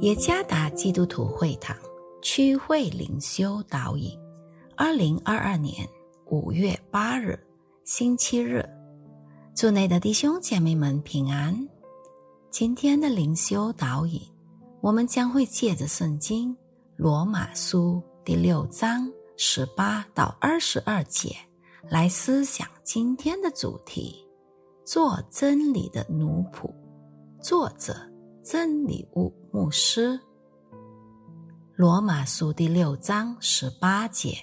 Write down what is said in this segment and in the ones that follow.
耶加达基督徒会堂区会灵修导引，二零二二年五月八日星期日，祝内的弟兄姐妹们平安。今天的灵修导引，我们将会借着圣经罗马书第六章十八到二十二节来思想今天的主题：做真理的奴仆。作者。真理物牧师，罗马书第六章十八节：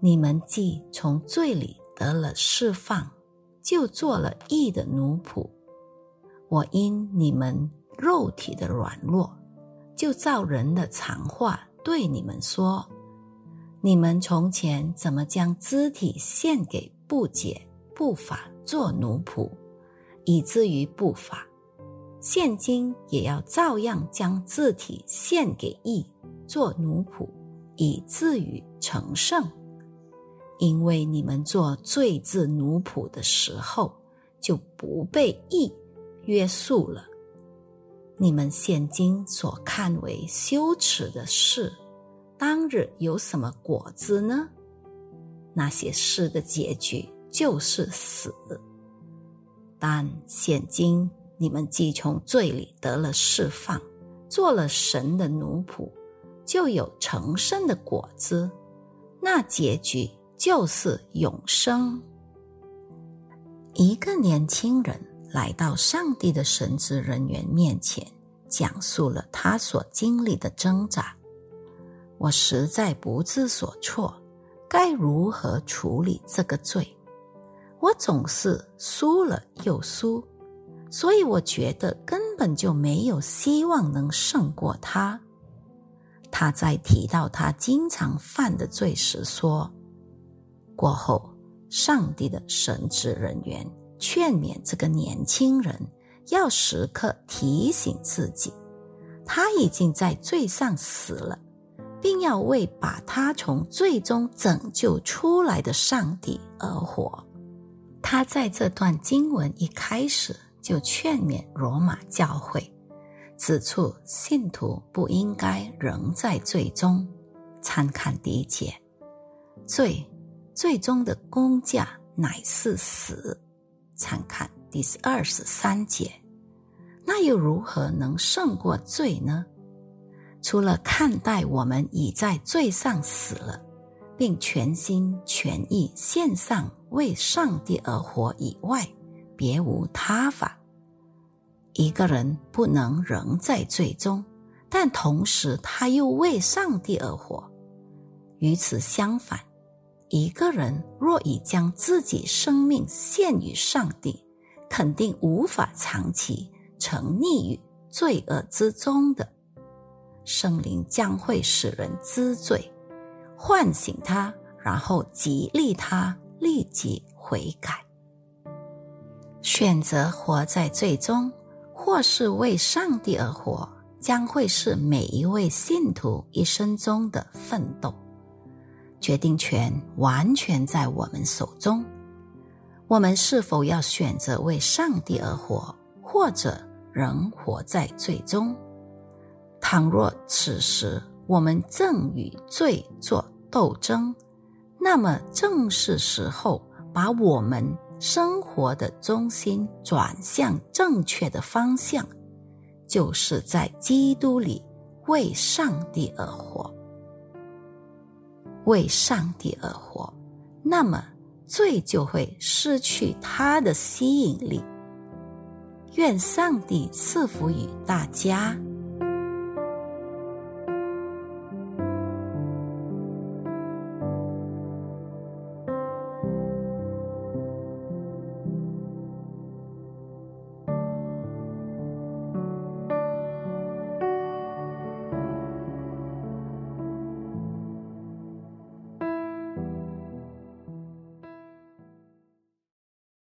你们既从罪里得了释放，就做了义的奴仆。我因你们肉体的软弱，就照人的常话对你们说：你们从前怎么将肢体献给不解不法做奴仆，以至于不法。现今也要照样将自体献给义，做奴仆，以至于成圣。因为你们做罪字奴仆的时候，就不被义约束了。你们现今所看为羞耻的事，当日有什么果子呢？那些事的结局就是死。但现今。你们既从罪里得了释放，做了神的奴仆，就有成圣的果子，那结局就是永生。一个年轻人来到上帝的神职人员面前，讲述了他所经历的挣扎。我实在不知所措，该如何处理这个罪？我总是输了又输。所以我觉得根本就没有希望能胜过他。他在提到他经常犯的罪时说：“过后，上帝的神职人员劝勉这个年轻人要时刻提醒自己，他已经在罪上死了，并要为把他从罪中拯救出来的上帝而活。”他在这段经文一开始。就劝勉罗马教会，指出信徒不应该仍在罪中。参看第一节，罪最终的公价乃是死。参看第二十三节，那又如何能胜过罪呢？除了看待我们已在罪上死了，并全心全意献上为上帝而活以外，别无他法。一个人不能仍在罪中，但同时他又为上帝而活。与此相反，一个人若已将自己生命献于上帝，肯定无法长期沉溺于罪恶之中的。圣灵将会使人知罪，唤醒他，然后激励他立即悔改。选择活在罪中。或是为上帝而活，将会是每一位信徒一生中的奋斗。决定权完全在我们手中。我们是否要选择为上帝而活，或者仍活在罪中？倘若此时我们正与罪作斗争，那么正是时候把我们。生活的中心转向正确的方向，就是在基督里为上帝而活，为上帝而活，那么罪就会失去它的吸引力。愿上帝赐福于大家。